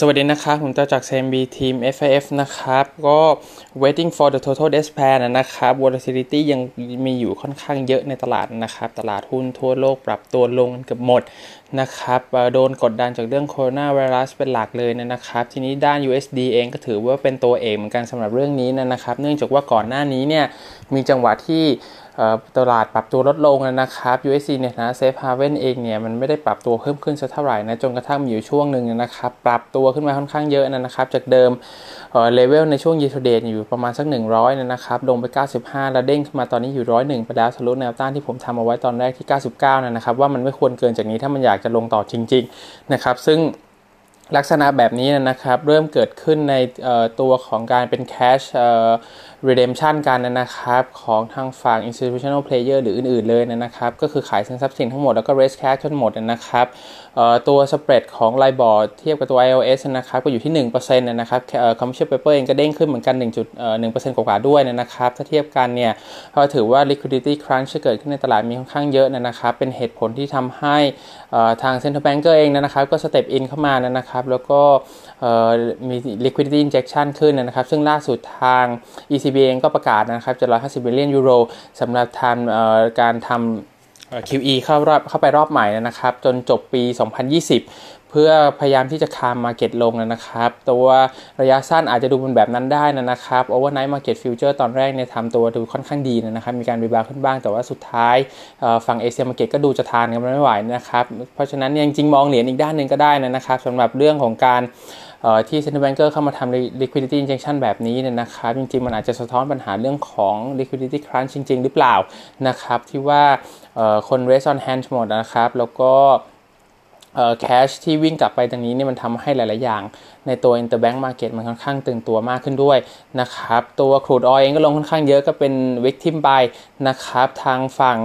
สวัสดีนะครับ ผมจะจาก CMB ทีม FIF นะครับ ก็ waiting for the total despair นะครับ volatility ยังมีอยู่ค่อนข้างเยอะในตลาดนะครับ ตลาดหุ้นทั่วโลกปรับตัวลงเกือบหมด นะครับโดนกดดันจากเรื่องโคโรนาไวรัสเป็นหลักเลยนะครับ ทีนี้ด้าน USD เองก็ถือว่าเป็นตัวเอกเหมือนกันสำหรับเรื่องนี้นะครับ เนื่องจากว่าก่อนหน้านี้เนี่ยมีจังหวะที่ตลาดปรับตัวลดลงนะครับ USD เนี่ยนะเซฟฮาเว่นเองเนี่ยมันไม่ได้ปรับตัวเพิ่มขึ้นสักเท่าไหร่นะจนกระทั่งมีอยู่ช่วงหนึ่งนะครับ ปรับตัวขึ้นมาค่อนข้างเยอะนะครับ จากเดิมเลเวลในช่วงยี t เด a อยู่ประมาณสัก 100นะครับลงไป 95 แล้วเด้งขึ้นมาตอนนี้อยู่ 101 ไปแล้วทะลุแนวต้านที่ผมทำเอาไว้ตอนแรกที่ 99นะครับว่ามันไม่ควรเกินจากนี้ถ้ามันอยากจะลงต่อจริง ๆนะครับ ซึ่งลักษณะแบบนี้นะครับ เริ่มเกิดขึ้นในตัวของการเป็น cash redemption กันนะครับ ของทางฝั่ง institutional player หรืออื่น ๆ เลยนะครับ ก็คือขายสินทรัพย์สินทั้งหมดแล้วก็ raise cash ทั้งหมดนะครับ ตัว spread ของ LIBOR เทียบกับตัว IOS นะครับก็อยู่ที่ 1%นะครับ commercial paper เองก็เด้งขึ้นเหมือนกัน 1.1%กว่าๆด้วยนะครับ ถ้าเทียบกันเนี่ยก็ถือว่า liquidity crunch ที่เกิดขึ้นในตลาดมีค่อนข้างเยอะนะครับ เป็นเหตุผลที่ทำให้ทาง central banker เองนะครับก็ step in เข้ามานะครับ แล้วก็มี liquidity injection ขึ้นนะครับ ซึ่งล่าสุดทาง ECB เองก็ประกาศนะครับจะ150 billion euro สำหรับทำการทำ QE เข้ารอบเข้าไปรอบใหม่นะครับ จนจบปี 2020 เพื่อพยายามที่จะคามมาเก็ตลงนะครับ ตัวระยะสั้นอาจจะดูเป็นแบบนั้นได้นะครับ Overnight Market Future ตอนแรกเนี่ยทำตัวดูค่อนข้างดีนะครับ มีการรีบาวขึ้นบ้างแต่ว่าสุดท้ายฝั่งเอเชียมาเก็ตก็ดูจะทานกันไม่ไหวนะครับ เพราะฉะนั้นจริงๆมองเหรียญอีกด้านหนึ่งก็ได้นะครับสำหรับเรื่องของการ ที่ Central Banker เข้ามาทำ liquidity injection แบบนี้เนี่ยนะครับจริงๆ มันอาจจะสะท้อนปัญหาเรื่องของ liquidity crunch จริง ๆ หรือเปล่านะครับที่ว่าคน raise on hand หมดนะครับ แล้วก็ แคชที่วิ่งกลับไปตรงนี้เนี่ยมันทำให้หลาย ๆ อย่าง ในตัว interbank market มันค่อนข้างตึงตัวมากขึ้นด้วยนะครับตัวครูดออยเองก็ลงค่อนข้างเยอะก็เป็น victim buy นะครับทางฝั่ง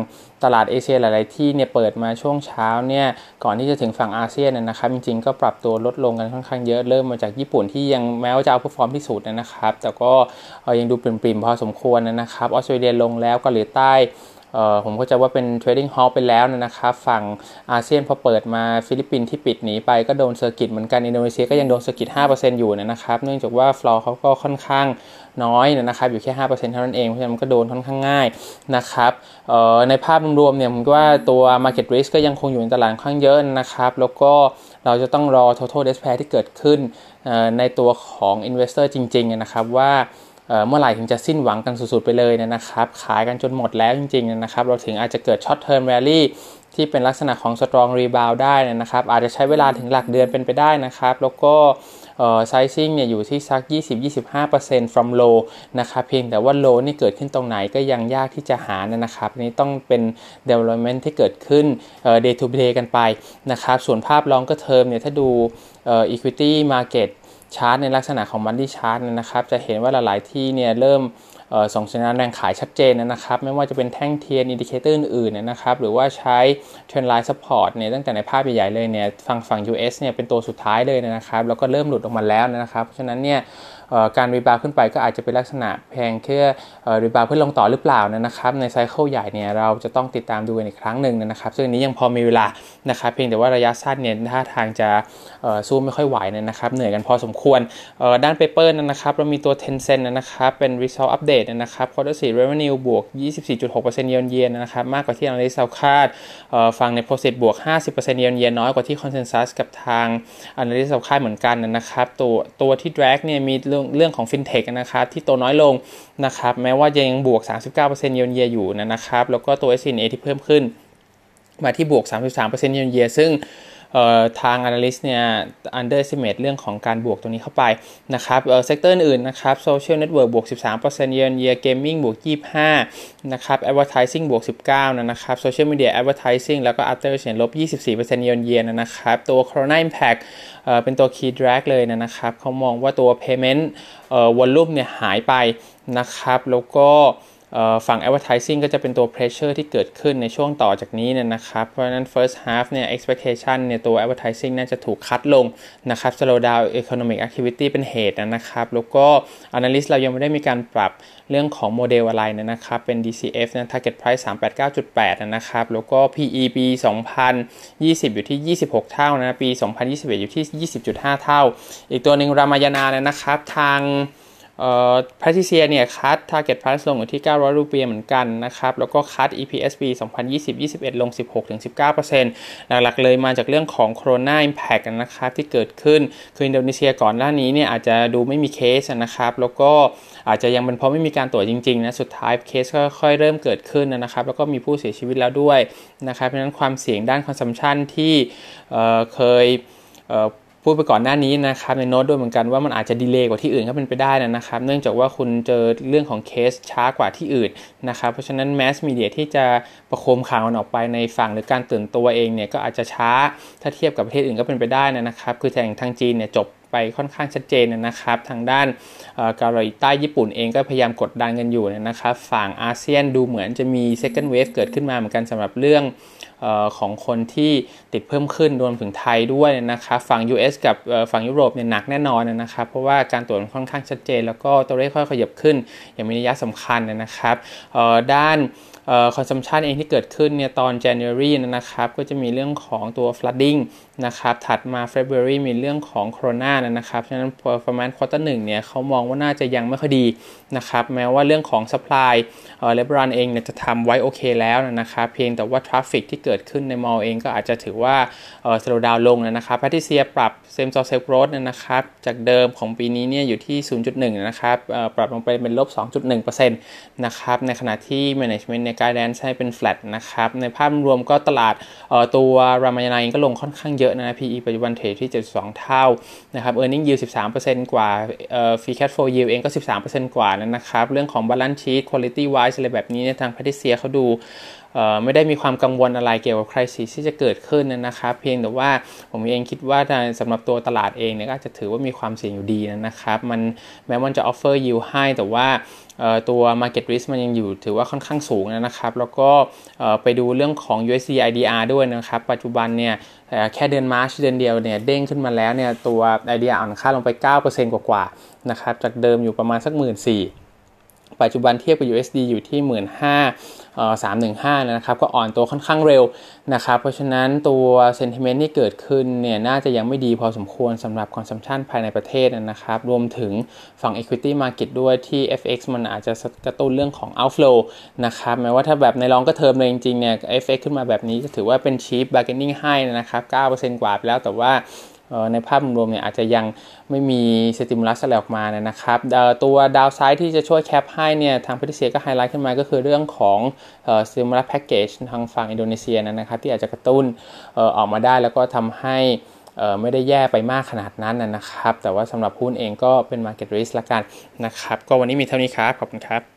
ตลาดเอเชียหลาย ๆ ที่เนี่ยเปิดมาช่วงเช้าเนี่ยก่อนที่จะถึงฝั่งอาเซียนนะครับจริง ๆ ก็ปรับตัวลดลงกันค่อนข้างเยอะเริ่มมาจากญี่ปุ่นที่ยังแม้ว่าจะเอาผู้ฟอร์มที่สุดนะครับ แต่ก็ยังดูปริ่ม ๆ พอสมควรนะครับออสเตรเลียลงแล้วเกาหลีใต้ ผมก็จะว่าเป็น trading halt ไปแล้วนะครับ ฝั่งอาเซียนพอเปิดมาฟิลิปปินส์ที่ปิดหนีไปก็โดน circuit เหมือนกันอินโดนีเซียก็ยังโดน circuit 5%อยู่นะครับ เนื่องจากว่าฟลอร์เขาก็ค่อนข้างน้อยนะครับอยู่แค่ 5%เท่านั้นเอง เพราะฉะนั้นมันก็โดนค่อนข้างง่ายนะครับในภาพรวมๆเนี่ยผมว่าตัว market risk ก็ยังคงอยู่ในตลาดค่อนข้างเยอะนะครับ แล้วก็เราจะต้องรอ total despair ที่เกิดขึ้นในตัวของ investor จริงๆนะครับว่า เมื่อไหร่ถึงจะสิ้นหวังกันสุดๆไปเลยนะครับ ขายกันจนหมดแล้วจริงๆนะครับ เราถึงอาจจะเกิด short term rally ที่เป็นลักษณะของ strong rebound ได้นะครับ อาจจะใช้เวลาถึงหลักเดือนเป็นไปได้นะครับ แล้วก็ sizing เนี่ยอยู่ที่สัก 20-25% from low นะครับ เพียงแต่ว่า low นี่เกิดขึ้นตรงไหนก็ยังยากที่จะหานะครับ นี่ต้องเป็น development ที่เกิดขึ้น day to day กันไปนะครับ ส่วนภาพ long term เนี่ยถ้าดู equity market chart ในลักษณะของ monthly chart นะครับ จะเห็นว่าหลาย ๆ ที่เนี่ยเริ่มส่งสัญญาณแรงขายชัดเจนนะครับ ไม่ว่าจะเป็นแท่งเทียน indicator อื่นๆนะครับ หรือว่าใช้ trend line support เนี่ยตั้งแต่ในภาพใหญ่ๆเลยเนี่ยฝั่งฝั่ง US เนี่ยเป็นตัวสุดท้ายเลยนะครับ แล้วก็เริ่มหลุดออกมาแล้วนะครับ เพราะฉะนั้นเนี่ยการ rebound ขึ้นไปก็อาจจะเป็นลักษณะเพียงแค่ rebound เพื่อลงต่อหรือเปล่านะครับ ใน cycle ใหญ่เนี่ยเราจะต้องติดตามดูกันอีกครั้งหนึ่งนะครับ ซึ่งนี้ยังพอมีเวลานะครับ เพียงแต่ว่าระยะสั้นเนี่ยท่าทางจะสู้ไม่ค่อยไหวนะครับ เหนื่อยกันพอสมควรด้าน paper นะครับเรามีตัว Tencent นะครับเป็น result update นะครับ quarter 4 revenue บวก 24.6%เยนเยนนะครับ มากกว่าที่ analyst คาดฝั่งใน profit บวก 50%เยนเยนน้อยกว่าที่ consensus กับทาง analyst คาดเหมือนกันนะครับ ตัวตัวที่ drag เนี่ยมีเรื่องเรื่องของ fintech นะครับ ที่โตน้อยลงนะครับ แม้ว่ายังบวก 39%เยนเยนอยู่นะครับ แล้วก็ตัว SG&A ที่เพิ่มขึ้นมาที่บวก 33%เยนเยนซึ่ง ทาง analyst เนี่ย underestimate เรื่องของการบวกตรงนี้เข้าไปนะครับ sector อื่นนะครับ social network บวก 13%เยนเยีย gaming บวก 25 นะครับ advertising บวก 19 นะครับ social media advertising แล้วก็ after เฉียนลบ 24%เยนเยียนะครับ ตัว corona impact เป็นตัว key drag เลยนะครับเขามองว่าตัว payment volume เนี่ยหายไปนะครับ แล้วก็ ฝั่ง advertising ก็จะเป็นตัว pressure ที่เกิดขึ้นในช่วงต่อจากนี้เนี่ยนะครับ เพราะฉะนั้น first half เนี่ย expectation เนี่ยตัว advertising น่าจะถูกคัดลงนะครับ slow down economic activity เป็นเหตุนะครับ แล้วก็ analyst เรายังไม่ได้มีการปรับเรื่องของโมเดลอะไรนะครับ เป็น DCF นะ target price 389.8 นะครับ แล้วก็ PE ปี 2020 อยู่ที่ 26 เท่านะ ปี 2021 อยู่ที่ 20.5 เท่า อีกตัวหนึ่งรามายานานะครับ ทาง เอ่อพาทิเซียเนี่ยคัด target price ลงอยู่ที่ 900 รูเปียเหมือนกันนะครับ แล้วก็ cut EPS ปี 2020-21 ลง 16-19%หลักๆเลยมาจากเรื่องของ corona impact นะครับที่เกิดขึ้น คืออินโดนีเซียก่อนหน้านี้เนี่ยอาจจะดูไม่มีเคสนะครับ แล้วก็อาจจะยังเป็นเพราะไม่มีการตรวจจริงๆนะ สุดท้ายเคสก็ค่อยเริ่มเกิดขึ้นนะครับ แล้วก็มีผู้เสียชีวิตแล้วด้วยนะครับ เพราะฉะนั้นความเสี่ยงด้าน consumption ที่เคย พูดไปก่อนหน้านี้นะครับในโน้ตด้วยเหมือนกันว่ามันอาจจะดีเลย์กว่าที่อื่นก็เป็นไปได้นะครับ เนื่องจากว่าคุณเจอเรื่องของเคสช้ากว่าที่อื่นนะครับ เพราะฉะนั้นแมสมีเดียที่จะประโคมข่าวมันออกไปในฝั่งหรือการตื่นตัวเองเนี่ยก็อาจจะช้าถ้าเทียบกับประเทศอื่นก็เป็นไปได้นะครับ คือแต่งทางจีนเนี่ยจบไปค่อนข้างชัดเจนนะครับ ทางด้านเกาหลีใต้ญี่ปุ่นเองก็พยายามกดดันกันอยู่นะครับ ฝั่งอาเซียนดูเหมือนจะมี second wave เกิดขึ้นมาเหมือนกันสำหรับเรื่อง ของคนที่ติดเพิ่มขึ้นรวมถึงไทยด้วยนะครับฝั่ง US กับฝั่งยุโรปเนี่ยหนักแน่นอนนะครับ เพราะว่าการตรวจค่อนข้างชัดเจน แล้วก็ตัวเลขค่อยขยับขึ้น อย่างมีนัยสำคัญนะครับด้าน consumption เองที่เกิดขึ้นเนี่ยตอน January นะครับก็จะมีเรื่องของตัว flooding นะครับถัดมา February มีเรื่องของโคโรนานะครับฉะนั้น performance quarter 1เนี่ยเขามองว่าน่าจะยังไม่ค่อยดีนะครับแม้ว่าเรื่องของ supply เออเลบารันเองเนี่ยจะทำไว้โอเคแล้วนะครับเพียงแต่ว่า traffic ที่เกิดขึ้นใน mall เองก็อาจจะถือว่าเอ่อ slow down ลงนะครับพาทิเซียปรับ same store sales growth นะครับจากเดิมของปีนี้เนี่ยอยู่ที่ 0.1 นะครับปรับลงไปเป็นลบ 2.1%นะครับในขณะที่ management เนี่ย guidance ให้เป็น flat นะครับในภาพรวมก็ตลาดตัวรามายนาเองก็ลงค่อนข้างเยอะนะ PE ปัจจุบัน trade ที่ 72 เท่านะครับ earning yield 13%กว่า free cash flow yield เองก็ 13%กว่านะครับ เรื่องของ balance sheet quality wise อะไรแบบนี้ทางแพทิเซียเขาดูไม่ได้มีความกังวลอะไรเกี่ยวกับคริสิสที่จะเกิดขึ้นนะครับ เพียงแต่ว่าผมเองคิดว่าสำหรับตัวตลาดเองเนี่ยก็จะถือว่ามีความเสี่ยงอยู่ดีนะครับมันแม้มันจะ offer yield ให้แต่ว่าตัว market risk มันยังอยู่ถือว่าค่อนข้างสูงนะครับ แล้วก็ไปดูเรื่องของ USD IDR ด้วยนะครับ ปัจจุบันเนี่ยแค่เดือนมาร์ชเดือนเดียวเนี่ยเด้งขึ้นมาแล้วเนี่ยตัว IDR อ่อนค่าลงไป 9%กว่าๆนะครับจากเดิมอยู่ประมาณสัก 1 4 0 0 0 ปัจจุบันเทียบกับ USD อยู่ที่ 1 5 0 0 0 315นะครับ ก็อ่อนตัวค่อนข้างเร็วนะครับ เพราะฉะนั้นตัว sentiment ที่เกิดขึ้นเนี่ยน่าจะยังไม่ดีพอสมควรสำหรับ consumption ภายในประเทศนะครับ รวมถึงฝั่ง equity market ด้วยที่ FX มันอาจจะกระตุ้นเรื่องของ outflow นะครับแม้ว่าถ้าแบบในรองก็เทอมเลยจริงๆเนี่ย FX ขึ้นมาแบบนี้จะถือว่าเป็น cheap bargaining ให้นะครับ9%กว่าไปแล้วแต่ว่า ในภาพรวมเนี่ยอาจจะยังไม่มีสติมูลัสอะไรออกมานะครับตัวดาวไซด์ที่จะช่วยแคปให้เนี่ยทางพิเศษก็ไฮไลท์ขึ้นมาก็คือเรื่องของสติมูลัสแพ็กเกจทางฝั่งอินโดนีเซียนะครับที่อาจจะกระตุ้นออกมาได้แล้วก็ทำให้ไม่ได้แย่ไปมากขนาดนั้นนะครับ แต่ว่าสำหรับหุ้นเองก็เป็น Market Risk ละกันนะครับ ก็วันนี้มีเท่านี้ครับ ขอบคุณครับ